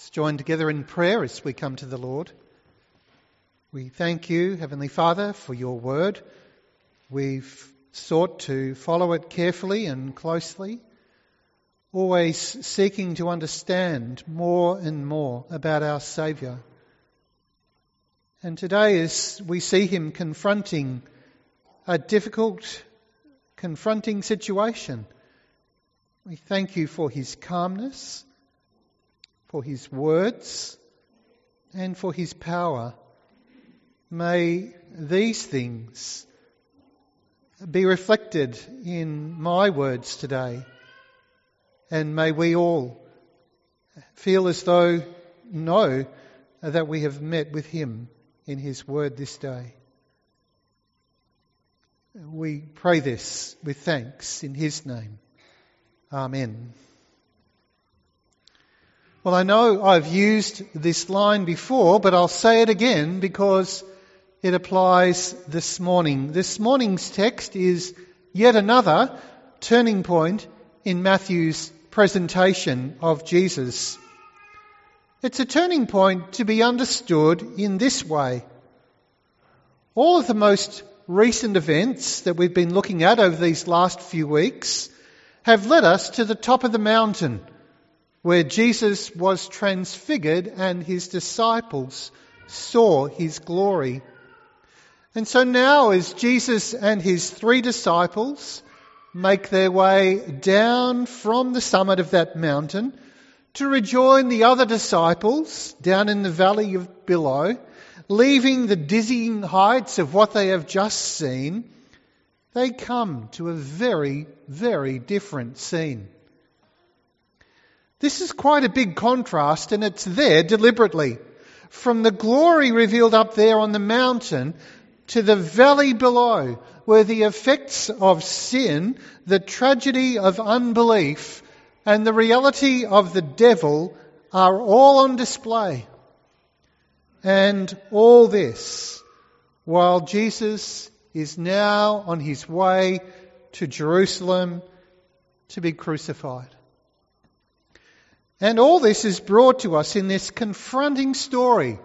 Let's join together in prayer as we come to the Lord. We thank you, Heavenly Father, for your word. We've sought to follow it carefully and closely, always seeking to understand more and more about our Saviour. And today, as we see him confronting a difficult, confronting situation, we thank you for his calmness for his words and for his power. May these things be reflected in my words today. And may we all feel as though know that we have met with him in his word this day. We pray this with thanks in his name. Amen. Well, I know I've used this line before, but I'll say it again because it applies this morning. This morning's text is yet another turning point in Matthew's presentation of Jesus. It's a turning point to be understood in this way. All of the most recent events that we've been looking at over these last few weeks have led us to the top of the mountain where Jesus was transfigured and his disciples saw his glory. And so now, as Jesus and his three disciples make their way down from the summit of that mountain to rejoin the other disciples down in the valley of below, leaving the dizzying heights of what they have just seen, they come to a very, very different scene. This is quite a big contrast, and it's there deliberately. From the glory revealed up there on the mountain to the valley below, where the effects of sin, the tragedy of unbelief, and the reality of the devil are all on display. And all this while Jesus is now on his way to Jerusalem to be crucified. And all this is brought to us in this confronting story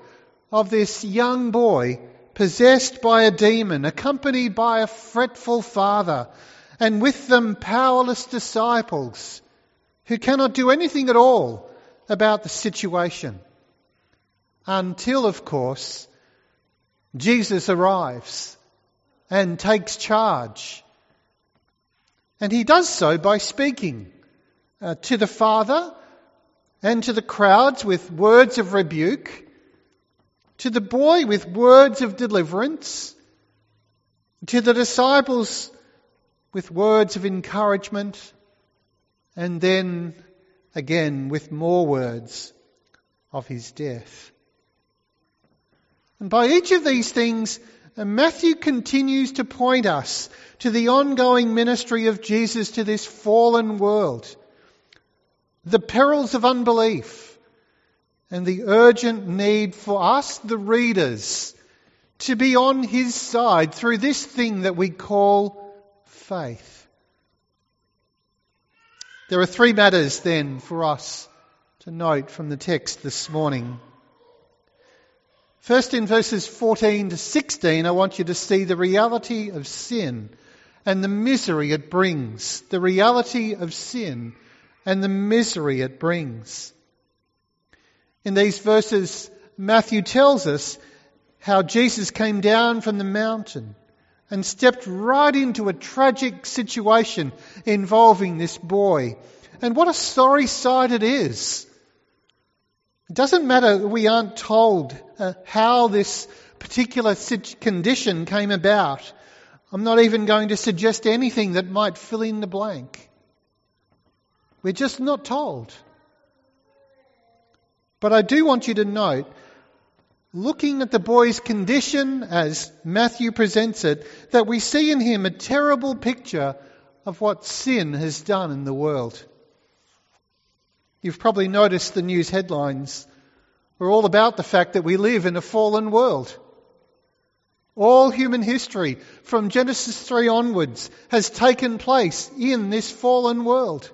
of this young boy possessed by a demon, accompanied by a fretful father, and with them powerless disciples who cannot do anything at all about the situation. Until, of course, Jesus arrives and takes charge. And he does so by speaking uh, to the Father and to the crowds with words of rebuke, to the boy with words of deliverance, to the disciples with words of encouragement, and then again with more words of his death. And by each of these things, uh, Matthew continues to point us to the ongoing ministry of Jesus to this fallen world the perils of unbelief, and the urgent need for us, the readers, to be on his side through this thing that we call faith. There are three matters then for us to note from the text this morning. First, in verses 14 to 16, I want you to see the reality of sin and the misery it brings. The reality of sin and the misery it brings. In these verses, Matthew tells us how Jesus came down from the mountain and stepped right into a tragic situation involving this boy. And what a sorry sight it is. It doesn't matter that we aren't told uh, how this particular condition came about. I'm not even going to suggest anything that might fill in the blank. We're just not told. But I do want you to note, looking at the boy's condition as Matthew presents it, that we see in him a terrible picture of what sin has done in the world. You've probably noticed the news headlines are all about the fact that we live in a fallen world. All human history, from Genesis 3 onwards, has taken place in this fallen world.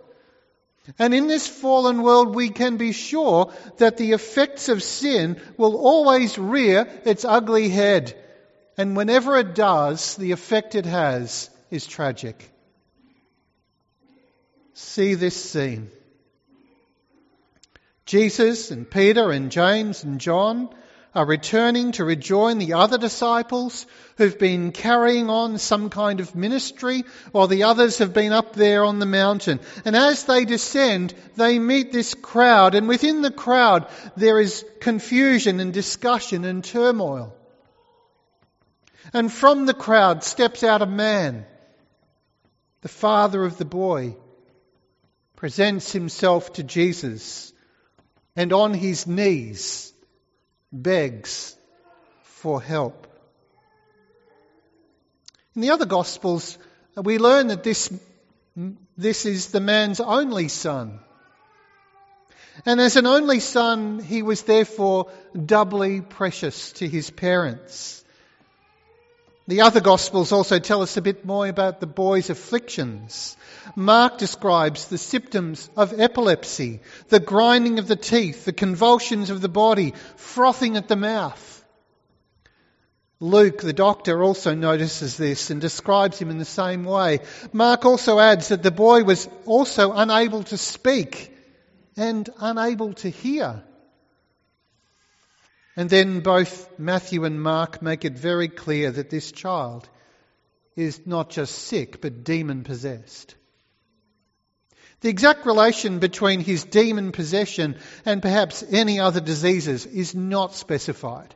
And in this fallen world, we can be sure that the effects of sin will always rear its ugly head. And whenever it does, the effect it has is tragic. See this scene. Jesus and Peter and James and John are returning to rejoin the other disciples who've been carrying on some kind of ministry while the others have been up there on the mountain. And as they descend, they meet this crowd and within the crowd there is confusion and discussion and turmoil. And from the crowd steps out a man, the father of the boy, presents himself to Jesus and on his knees begs for help. In the other Gospels, we learn that this, this is the man's only son. And as an only son, he was therefore doubly precious to his parents. The other Gospels also tell us a bit more about the boy's afflictions. Mark describes the symptoms of epilepsy, the grinding of the teeth, the convulsions of the body, frothing at the mouth. Luke, the doctor, also notices this and describes him in the same way. Mark also adds that the boy was also unable to speak and unable to hear. And then both Matthew and Mark make it very clear that this child is not just sick, but demon possessed. The exact relation between his demon possession and perhaps any other diseases is not specified.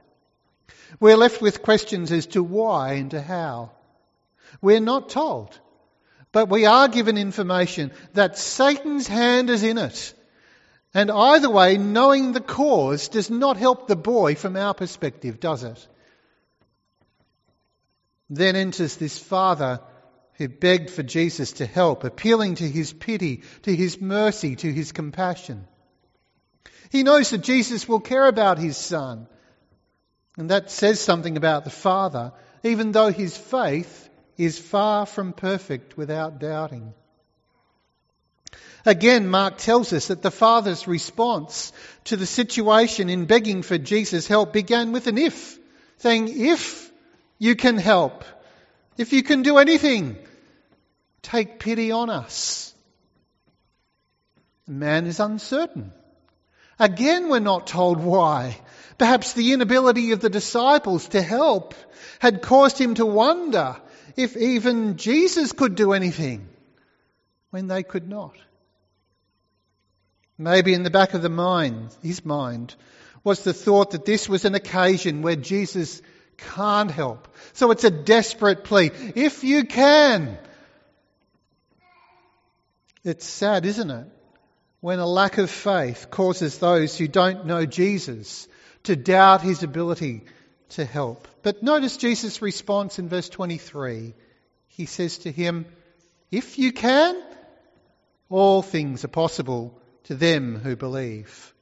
We're left with questions as to why and to how. We're not told, but we are given information that Satan's hand is in it. And either way, knowing the cause does not help the boy from our perspective, does it? Then enters this father who begged for Jesus to help, appealing to his pity, to his mercy, to his compassion. He knows that Jesus will care about his son. And that says something about the Father, even though his faith is far from perfect without doubting. Again, Mark tells us that the Father's response to the situation in begging for Jesus' help began with an if, saying, If you can help, if you can do anything, take pity on us. The man is uncertain. Again, we're not told why. Perhaps the inability of the disciples to help had caused him to wonder if even Jesus could do anything when they could not. Maybe in the back of the mind, his mind, was the thought that this was an occasion where Jesus can't help. So it's a desperate plea. If you can. It's sad, isn't it? When a lack of faith causes those who don't know Jesus to doubt his ability to help. But notice Jesus' response in verse 23. He says to him, If you can, all things are possible to them who believe.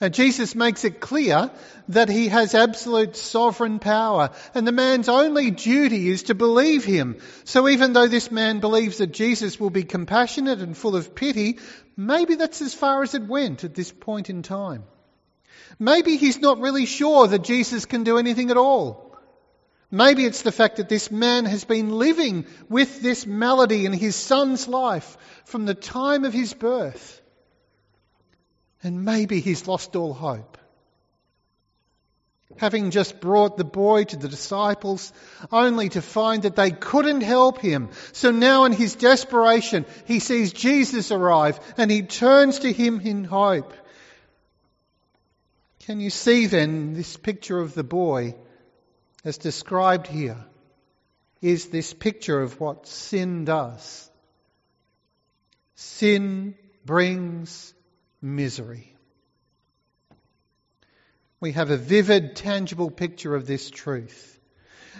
And Jesus makes it clear that he has absolute sovereign power, and the man's only duty is to believe him. So even though this man believes that Jesus will be compassionate and full of pity, maybe that's as far as it went at this point in time. Maybe he's not really sure that Jesus can do anything at all. Maybe it's the fact that this man has been living with this malady in his son's life from the time of his birth. And maybe he's lost all hope. Having just brought the boy to the disciples, only to find that they couldn't help him. So now, in his desperation, he sees Jesus arrive and he turns to him in hope. Can you see then this picture of the boy as described here is this picture of what sin does? Sin brings misery. We have a vivid, tangible picture of this truth.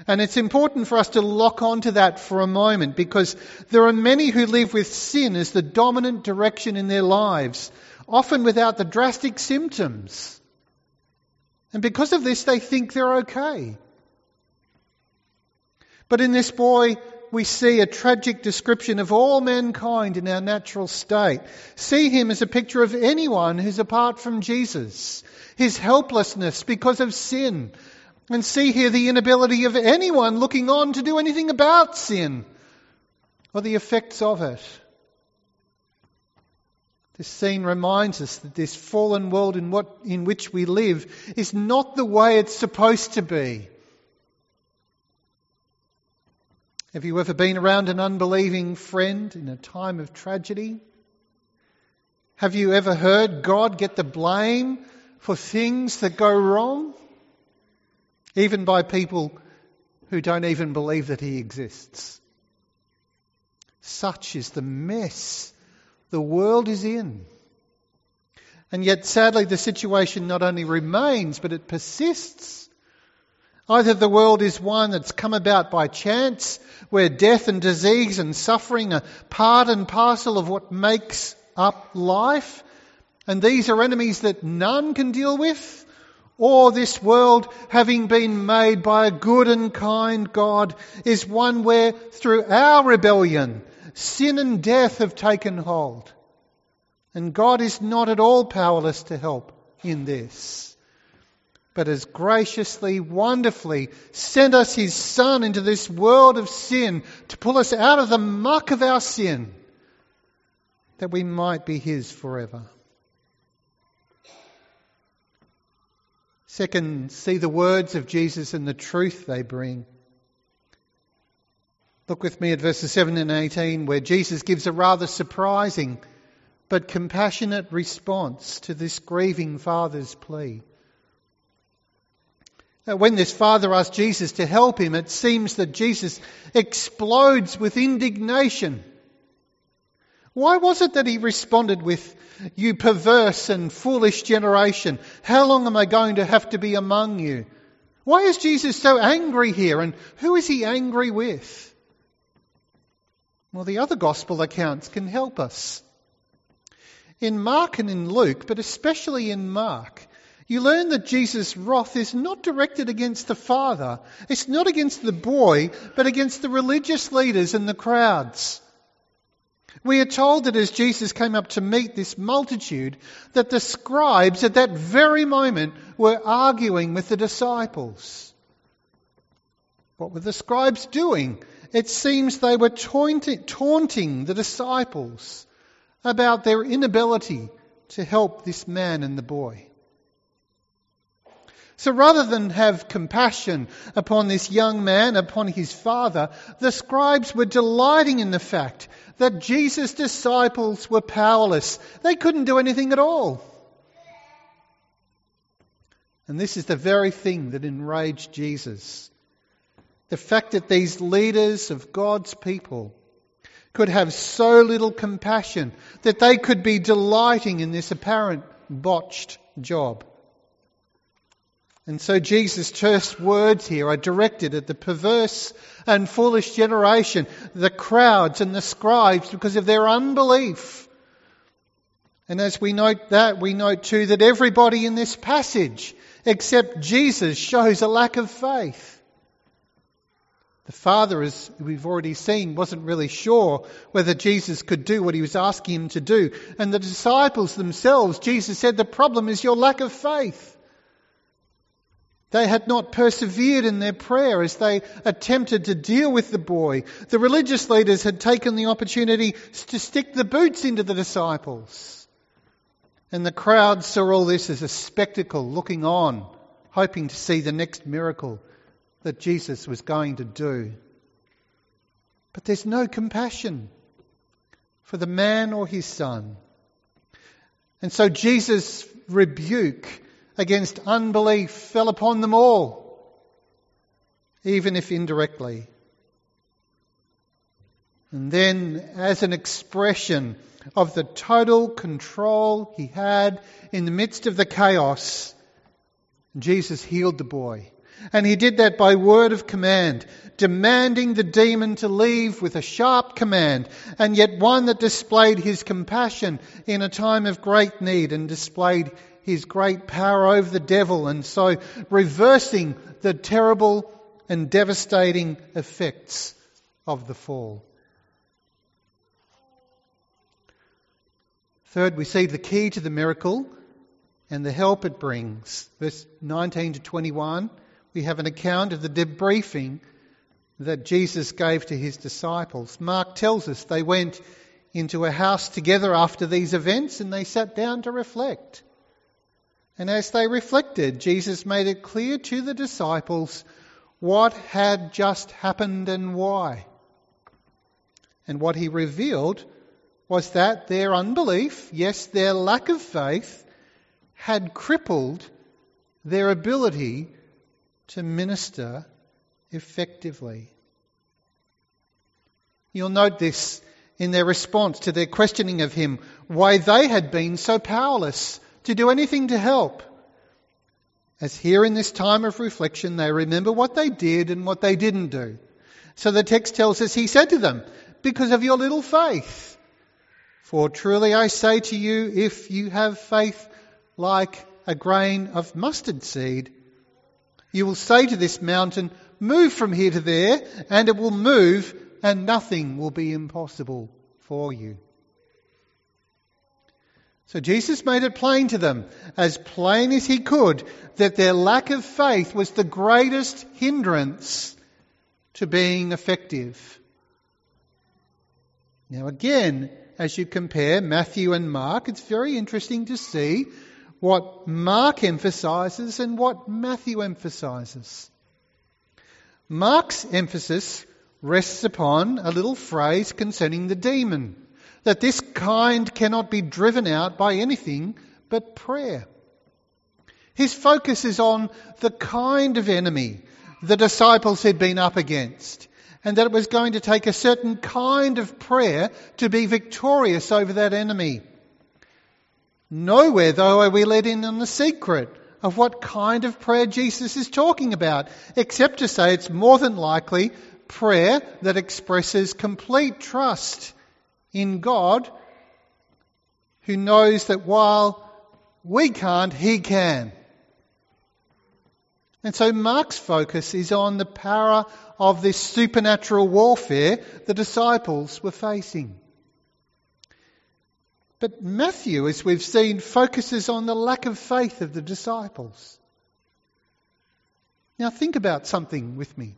And it's important for us to lock onto that for a moment because there are many who live with sin as the dominant direction in their lives, often without the drastic symptoms. And because of this, they think they're okay. But in this boy, we see a tragic description of all mankind in our natural state. See him as a picture of anyone who's apart from Jesus, his helplessness because of sin, and see here the inability of anyone looking on to do anything about sin or the effects of it. This scene reminds us that this fallen world in, what, in which we live is not the way it's supposed to be. Have you ever been around an unbelieving friend in a time of tragedy? Have you ever heard God get the blame for things that go wrong? Even by people who don't even believe that He exists. Such is the mess the world is in. And yet, sadly, the situation not only remains, but it persists. Either the world is one that's come about by chance, where death and disease and suffering are part and parcel of what makes up life, and these are enemies that none can deal with, or this world, having been made by a good and kind God, is one where through our rebellion, sin and death have taken hold. And God is not at all powerless to help in this but has graciously, wonderfully sent us His Son into this world of sin to pull us out of the muck of our sin, that we might be His forever. Second, see the words of Jesus and the truth they bring. Look with me at verses 7 and 18, where Jesus gives a rather surprising but compassionate response to this grieving father's plea. When this father asks Jesus to help him, it seems that Jesus explodes with indignation. Why was it that he responded with, You perverse and foolish generation, how long am I going to have to be among you? Why is Jesus so angry here, and who is he angry with? Well, the other gospel accounts can help us. In Mark and in Luke, but especially in Mark, you learn that Jesus' wrath is not directed against the father. It's not against the boy, but against the religious leaders and the crowds. We are told that as Jesus came up to meet this multitude, that the scribes at that very moment were arguing with the disciples. What were the scribes doing? It seems they were taunting the disciples about their inability to help this man and the boy. So rather than have compassion upon this young man, upon his father, the scribes were delighting in the fact that Jesus' disciples were powerless. They couldn't do anything at all. And this is the very thing that enraged Jesus. The fact that these leaders of God's people could have so little compassion that they could be delighting in this apparent botched job. And so Jesus' terse words here are directed at the perverse and foolish generation, the crowds and the scribes because of their unbelief. And as we note that, we note too that everybody in this passage except Jesus shows a lack of faith. The father, as we've already seen, wasn't really sure whether Jesus could do what he was asking him to do. And the disciples themselves, Jesus said, the problem is your lack of faith. They had not persevered in their prayer as they attempted to deal with the boy. The religious leaders had taken the opportunity to stick the boots into the disciples. And the crowd saw all this as a spectacle, looking on, hoping to see the next miracle that Jesus was going to do. But there's no compassion for the man or his son. And so Jesus' rebuke against unbelief fell upon them all, even if indirectly. And then, as an expression of the total control he had in the midst of the chaos, Jesus healed the boy. And he did that by word of command, demanding the demon to leave with a sharp command, and yet one that displayed his compassion in a time of great need and displayed his great power over the devil and so reversing the terrible and devastating effects of the fall. Third, we see the key to the miracle and the help it brings. Verse 19 to 21, we have an account of the debriefing that Jesus gave to his disciples. Mark tells us they went into a house together after these events and they sat down to reflect. And as they reflected, Jesus made it clear to the disciples what had just happened and why. And what he revealed was that their unbelief, yes, their lack of faith, had crippled their ability to minister effectively. You'll note this in their response to their questioning of him, why they had been so powerless to do anything to help. As here in this time of reflection, they remember what they did and what they didn't do. So the text tells us, He said to them, Because of your little faith. For truly I say to you, if you have faith like a grain of mustard seed, you will say to this mountain, Move from here to there, and it will move, and nothing will be impossible for you. So Jesus made it plain to them, as plain as he could, that their lack of faith was the greatest hindrance to being effective. Now, again, as you compare Matthew and Mark, it's very interesting to see what Mark emphasizes and what Matthew emphasizes. Mark's emphasis rests upon a little phrase concerning the demon that this kind cannot be driven out by anything but prayer. His focus is on the kind of enemy the disciples had been up against, and that it was going to take a certain kind of prayer to be victorious over that enemy. Nowhere, though, are we let in on the secret of what kind of prayer Jesus is talking about, except to say it's more than likely prayer that expresses complete trust in God who knows that while we can't, He can. And so Mark's focus is on the power of this supernatural warfare the disciples were facing. But Matthew, as we've seen, focuses on the lack of faith of the disciples. Now think about something with me.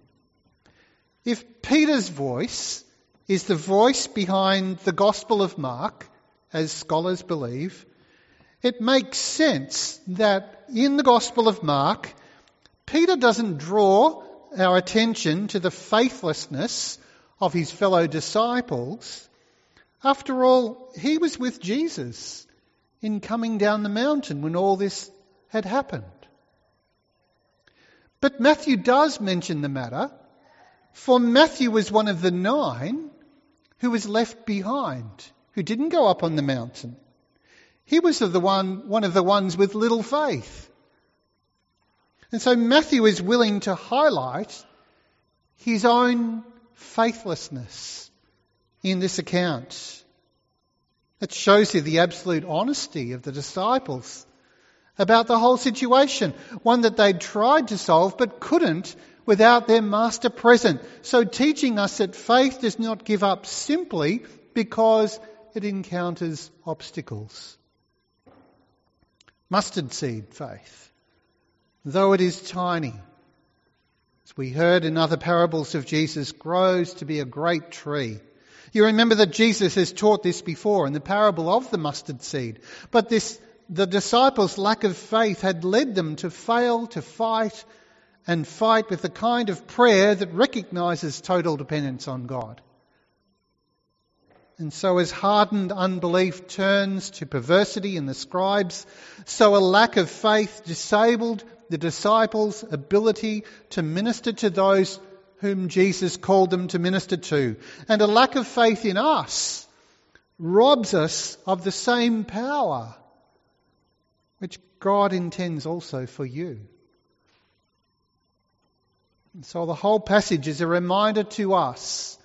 If Peter's voice is the voice behind the Gospel of Mark, as scholars believe, it makes sense that in the Gospel of Mark, Peter doesn't draw our attention to the faithlessness of his fellow disciples. After all, he was with Jesus in coming down the mountain when all this had happened. But Matthew does mention the matter, for Matthew was one of the nine who was left behind, who didn't go up on the mountain. He was of the one, one of the ones with little faith. And so Matthew is willing to highlight his own faithlessness in this account. It shows you the absolute honesty of the disciples about the whole situation, one that they'd tried to solve but couldn't without their master present. So teaching us that faith does not give up simply because it encounters obstacles. Mustard seed faith, though it is tiny, as we heard in other parables of Jesus, grows to be a great tree. You remember that Jesus has taught this before in the parable of the mustard seed. But this, the disciples' lack of faith had led them to fail to fight and fight with the kind of prayer that recognizes total dependence on God. And so, as hardened unbelief turns to perversity in the scribes, so a lack of faith disabled the disciples' ability to minister to those whom Jesus called them to minister to. And a lack of faith in us robs us of the same power which God intends also for you. And so the whole passage is a reminder to us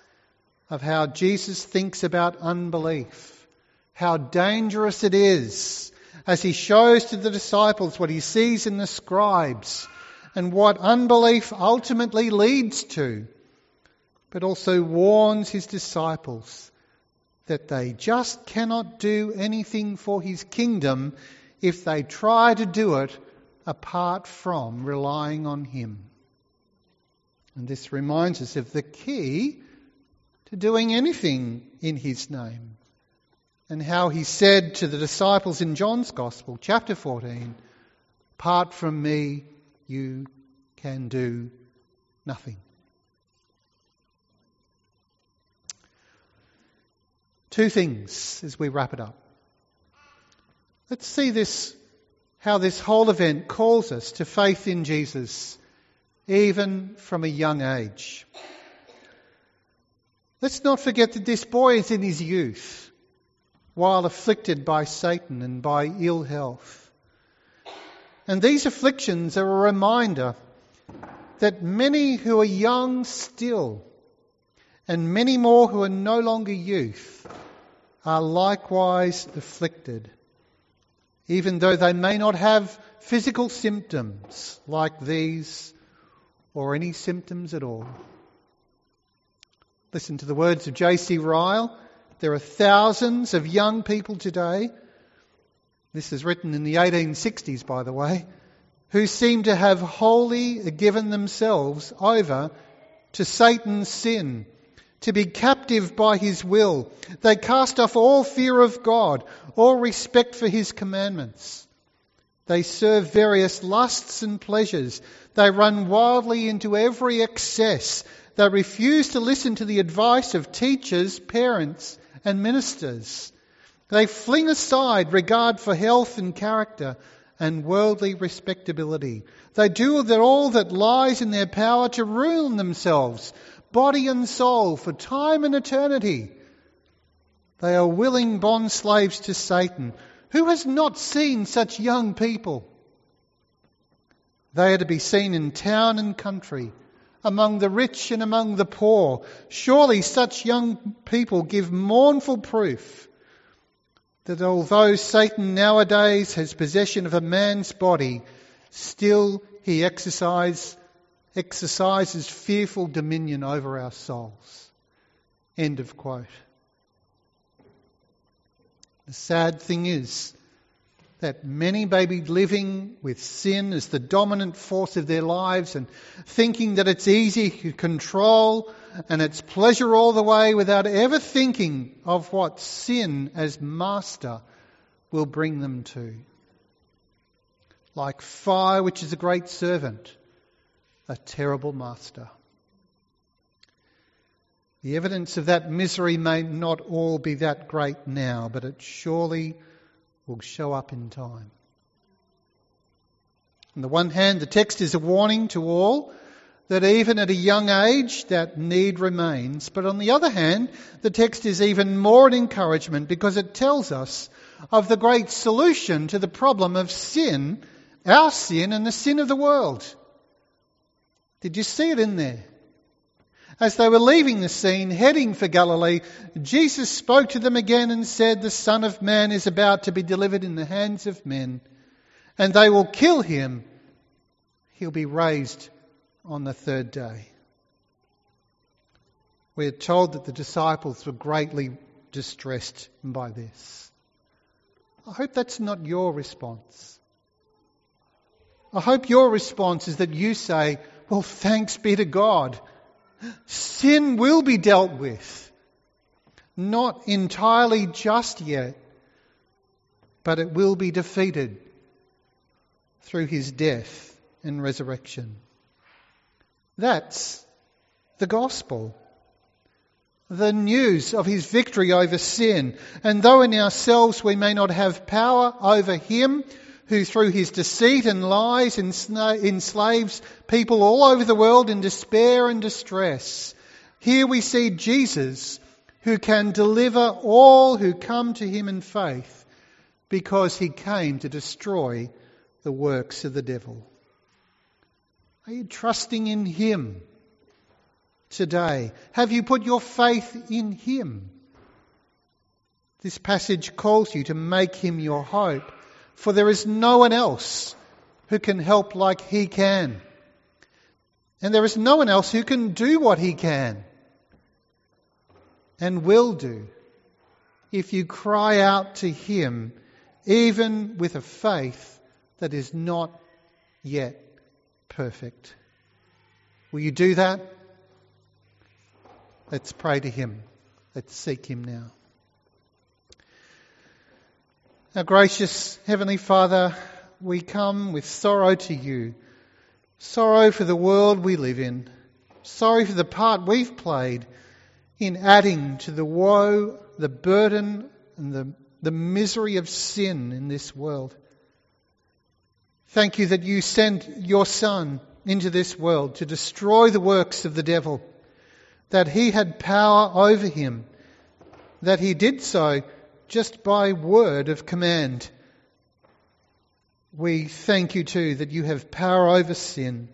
of how Jesus thinks about unbelief, how dangerous it is, as he shows to the disciples what he sees in the scribes and what unbelief ultimately leads to. but also warns his disciples that they just cannot do anything for his kingdom if they try to do it apart from relying on him. And this reminds us of the key to doing anything in his name. And how he said to the disciples in John's Gospel, chapter 14, Apart from me, you can do nothing. Two things as we wrap it up. Let's see this, how this whole event calls us to faith in Jesus, even from a young age. Let's not forget that this boy is in his youth, while afflicted by Satan and by ill health. And these afflictions are a reminder that many who are young still, and many more who are no longer youth, are likewise afflicted, even though they may not have physical symptoms like these or any symptoms at all. Listen to the words of J.C. Ryle. There are thousands of young people today, this is written in the 1860s, by the way, who seem to have wholly given themselves over to Satan's sin to be captive by his will. They cast off all fear of God, all respect for his commandments. They serve various lusts and pleasures. They run wildly into every excess. They refuse to listen to the advice of teachers, parents, and ministers. They fling aside regard for health and character and worldly respectability. They do all that lies in their power to ruin themselves body and soul for time and eternity. They are willing bond slaves to Satan. Who has not seen such young people? They are to be seen in town and country, among the rich and among the poor. Surely such young people give mournful proof that although Satan nowadays has possession of a man's body, still he exercises exercises fearful dominion over our souls. End of quote. The sad thing is that many may be living with sin as the dominant force of their lives and thinking that it's easy to control and it's pleasure all the way without ever thinking of what sin as master will bring them to. Like fire, which is a great servant, a terrible master. The evidence of that misery may not all be that great now, but it surely will show up in time. On the one hand, the text is a warning to all that even at a young age that need remains. But on the other hand, the text is even more an encouragement because it tells us of the great solution to the problem of sin, our sin and the sin of the world. Did you see it in there? As they were leaving the scene, heading for Galilee, Jesus spoke to them again and said, The Son of Man is about to be delivered in the hands of men, and they will kill him. He'll be raised on the third day. We are told that the disciples were greatly distressed by this. I hope that's not your response. I hope your response is that you say, well, thanks be to God. Sin will be dealt with. Not entirely just yet, but it will be defeated through his death and resurrection. That's the gospel. The news of his victory over sin. And though in ourselves we may not have power over him, who through his deceit and lies enslaves people all over the world in despair and distress. Here we see Jesus who can deliver all who come to him in faith because he came to destroy the works of the devil. Are you trusting in him today? Have you put your faith in him? This passage calls you to make him your hope for there is no one else who can help like he can. And there is no one else who can do what he can. and will do if you cry out to Him, even with a faith that is not yet perfect. Will you do that? Let's pray to Him. Let's seek Him now. Our gracious Heavenly Father, we come with sorrow to you. Sorrow for the world we live in. Sorry for the part we've played in adding to the woe, the burden, and the, the misery of sin in this world. Thank you that you sent your Son into this world to destroy the works of the devil, that he had power over him, that he did so just by word of command. We thank you too that you have power over sin,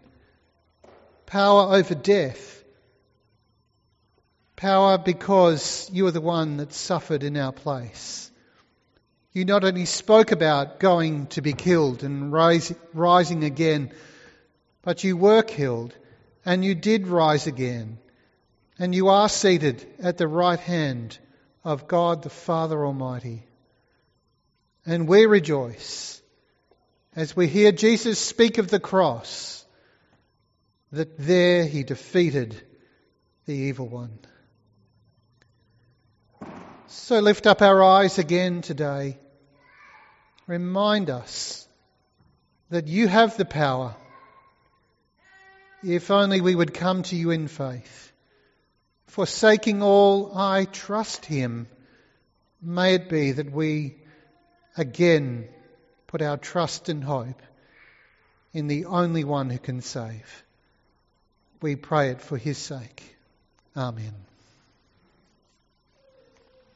power over death, power because you are the one that suffered in our place. You not only spoke about going to be killed and rise, rising again, but you were killed and you did rise again. And you are seated at the right hand of God the Father Almighty. And we rejoice as we hear Jesus speak of the cross, that there he defeated the evil one. So lift up our eyes again today. Remind us that you have the power if only we would come to you in faith. Forsaking all, I trust him. May it be that we again put our trust and hope in the only one who can save. We pray it for his sake. Amen.